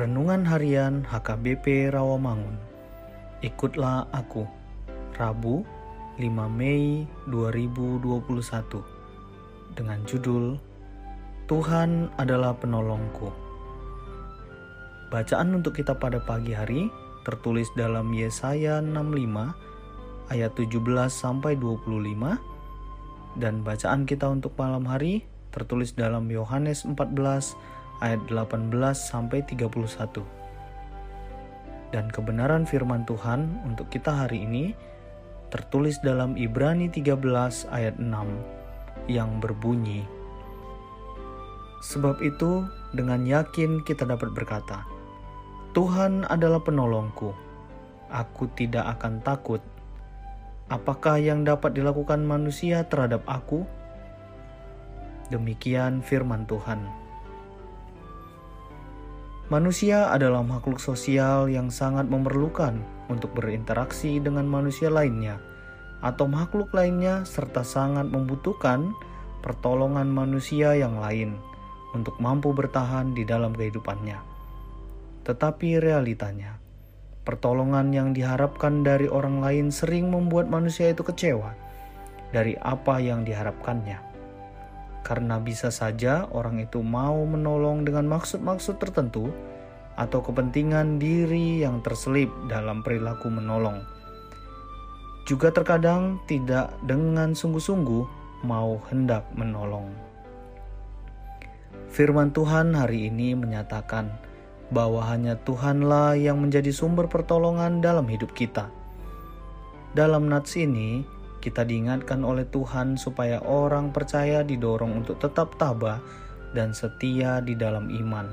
Renungan Harian HKBP Rawamangun. Ikutlah aku. Rabu, 5 Mei 2021. Dengan judul Tuhan adalah penolongku. Bacaan untuk kita pada pagi hari tertulis dalam Yesaya 65 ayat 17 sampai 25 dan bacaan kita untuk malam hari tertulis dalam Yohanes 14 ayat 18 sampai 31. Dan kebenaran firman Tuhan untuk kita hari ini tertulis dalam Ibrani 13 ayat 6 yang berbunyi Sebab itu dengan yakin kita dapat berkata Tuhan adalah penolongku aku tidak akan takut. Apakah yang dapat dilakukan manusia terhadap aku demikian firman Tuhan Manusia adalah makhluk sosial yang sangat memerlukan untuk berinteraksi dengan manusia lainnya atau makhluk lainnya serta sangat membutuhkan pertolongan manusia yang lain untuk mampu bertahan di dalam kehidupannya. Tetapi realitanya, pertolongan yang diharapkan dari orang lain sering membuat manusia itu kecewa dari apa yang diharapkannya karena bisa saja orang itu mau menolong dengan maksud-maksud tertentu atau kepentingan diri yang terselip dalam perilaku menolong. Juga terkadang tidak dengan sungguh-sungguh mau hendak menolong. Firman Tuhan hari ini menyatakan bahwa hanya Tuhanlah yang menjadi sumber pertolongan dalam hidup kita. Dalam nats ini, kita diingatkan oleh Tuhan supaya orang percaya didorong untuk tetap tabah dan setia di dalam iman.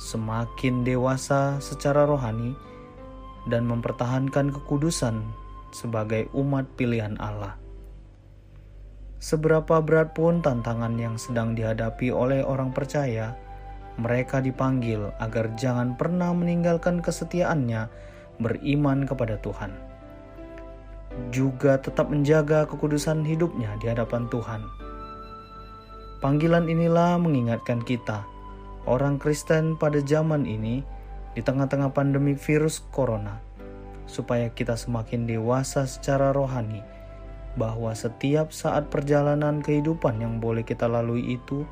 Semakin dewasa secara rohani dan mempertahankan kekudusan sebagai umat pilihan Allah. Seberapa berat pun tantangan yang sedang dihadapi oleh orang percaya, mereka dipanggil agar jangan pernah meninggalkan kesetiaannya beriman kepada Tuhan juga tetap menjaga kekudusan hidupnya di hadapan Tuhan. Panggilan inilah mengingatkan kita, orang Kristen pada zaman ini, di tengah-tengah pandemi virus corona, supaya kita semakin dewasa secara rohani, bahwa setiap saat perjalanan kehidupan yang boleh kita lalui itu,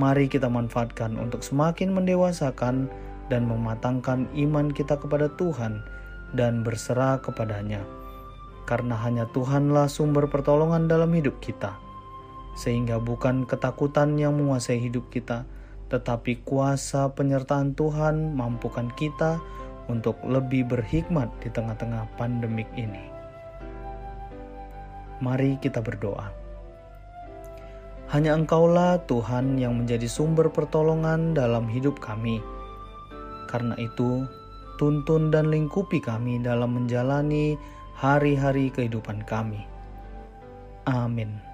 mari kita manfaatkan untuk semakin mendewasakan dan mematangkan iman kita kepada Tuhan dan berserah kepadanya karena hanya Tuhanlah sumber pertolongan dalam hidup kita. Sehingga bukan ketakutan yang menguasai hidup kita, tetapi kuasa penyertaan Tuhan mampukan kita untuk lebih berhikmat di tengah-tengah pandemik ini. Mari kita berdoa. Hanya Engkaulah Tuhan yang menjadi sumber pertolongan dalam hidup kami. Karena itu, tuntun dan lingkupi kami dalam menjalani hari-hari kehidupan kami. Amin.